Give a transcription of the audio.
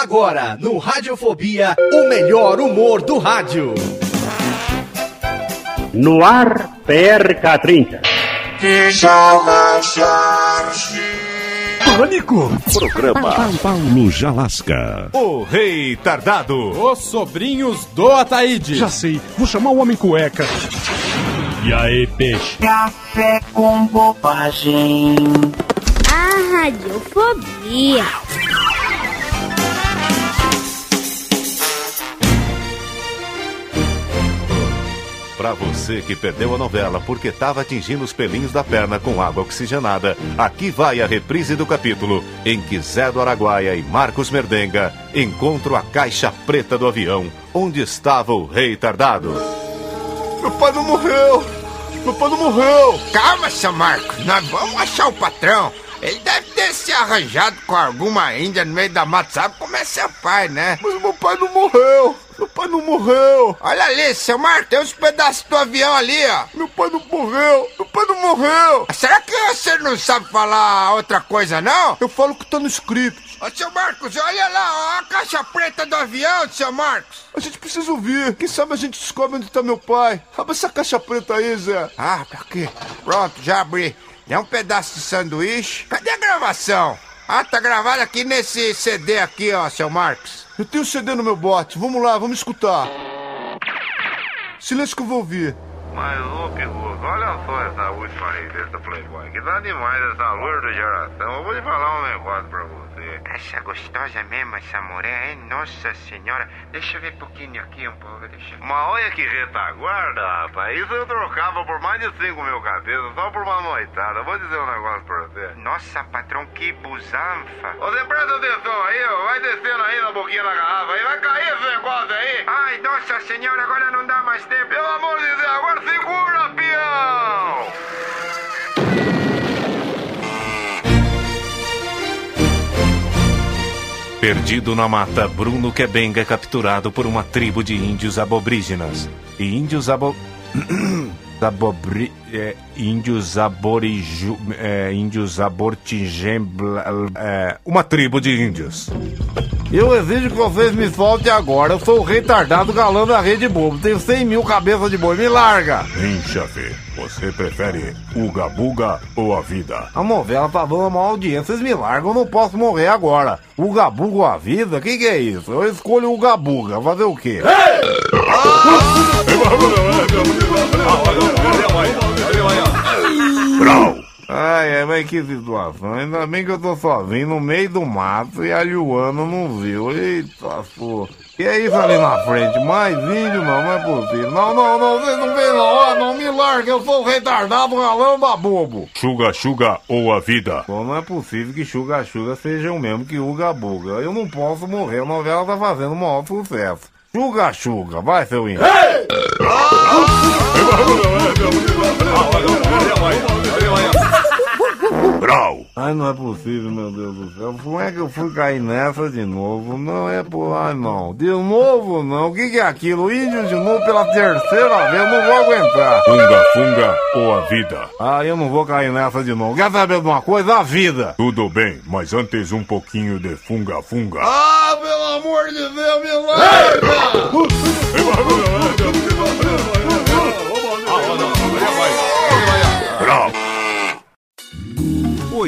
Agora, no Radiofobia, o melhor humor do rádio. No ar, PRK30. Pânico. Programa Paulo Jalasca. O Rei Tardado. Os sobrinhos do Ataíde. Já sei, vou chamar o Homem Cueca. E aí, peixe? Café com bobagem. A radiofobia. Pra você que perdeu a novela porque tava atingindo os pelinhos da perna com água oxigenada, aqui vai a reprise do capítulo em que Zé do Araguaia e Marcos Merdenga encontram a caixa preta do avião onde estava o rei tardado. Meu pai não morreu! Meu pai não morreu! Calma, seu Marcos, nós vamos achar o patrão. Ele deve ter se arranjado com alguma índia no meio da mata, sabe como é seu pai, né? Mas meu pai não morreu! Meu pai não morreu! Olha ali, seu Marcos, tem uns pedaços do avião ali, ó. Meu pai não morreu! Meu pai não morreu! Será que você não sabe falar outra coisa, não? Eu falo que tá no script. Ô, seu Marcos, olha lá, ó, a caixa preta do avião, seu Marcos. A gente precisa ouvir. Quem sabe a gente descobre onde tá meu pai. Abre essa caixa preta aí, Zé. Ah, pra quê? Pronto, já abri. É um pedaço de sanduíche. Cadê a gravação? Ah, tá gravado aqui nesse CD aqui, ó, seu Marcos. Eu tenho CD no meu bote. Vamos lá, vamos escutar. Silêncio que eu vou ouvir. Mas, ô Pirulo, olha só essa última revista Playboy. Que dá demais essa loura geração. Eu vou te falar um negócio pra você. Essa gostosa mesmo, essa mulher, hein? Nossa senhora. Deixa eu ver um pouquinho aqui, um pouco, deixa eu... Mas olha que retaguarda, rapaz. Isso eu trocava por mais de 5 mil cabeças, só por uma noitada. Vou dizer um negócio pra você. Nossa, patrão, que busanfa. Você presta atenção aí, ó. Vai descendo aí na boquinha da garrafa aí. Vai cair esse negócio aí. Ai, nossa senhora, agora não dá mais tempo. Pelo amor de Deus, agora segura, peão! Perdido na mata, Bruno Quebenga é capturado por uma tribo de índios abobrígenas. E índios abo... Abobri... É, índios aboriju... É, índios abortigem... É, uma tribo de índios. Eu exijo que vocês me soltem agora. Eu sou o retardado galã da Rede Bobo. Tenho 100 mil cabeças de boi. Me larga! Hein, chefe? Você prefere Uga Buga ou a vida? A novela tá dando uma audiência. Vocês me largam. Eu não posso morrer agora. Uga Buga ou a vida? O que, que é isso? Eu escolho o Uga Buga. Fazer o quê? Brau! Ai, é, mas que situação. Ainda bem que eu tô sozinho no meio do mato e a Luana não viu. Eita, pô. E é isso ali na frente? Mais índio? Não, não é possível. Não, não, não, vocês não vêm não. Ah, não me larga, eu sou o retardado galão da bobo. Chuga Chuga ou a vida? Pô, não é possível que Chuga Chuga seja o mesmo que Uga Buga. Eu não posso morrer, a novela tá fazendo um maior sucesso. Chuga Chuga, vai seu índio. Brau! Ai, não é possível, meu Deus do céu. Como é que eu fui cair nessa de novo? Não é por. Ai, não. De novo, não. O que, que é aquilo? Índio de novo pela terceira vez. Eu não vou aguentar. Funga Funga ou a vida? Ah, eu não vou cair nessa de novo. Quer saber de uma coisa? A vida. Tudo bem, mas antes um pouquinho de Funga Funga. Ah, pelo amor de Deus, me larga! Brau!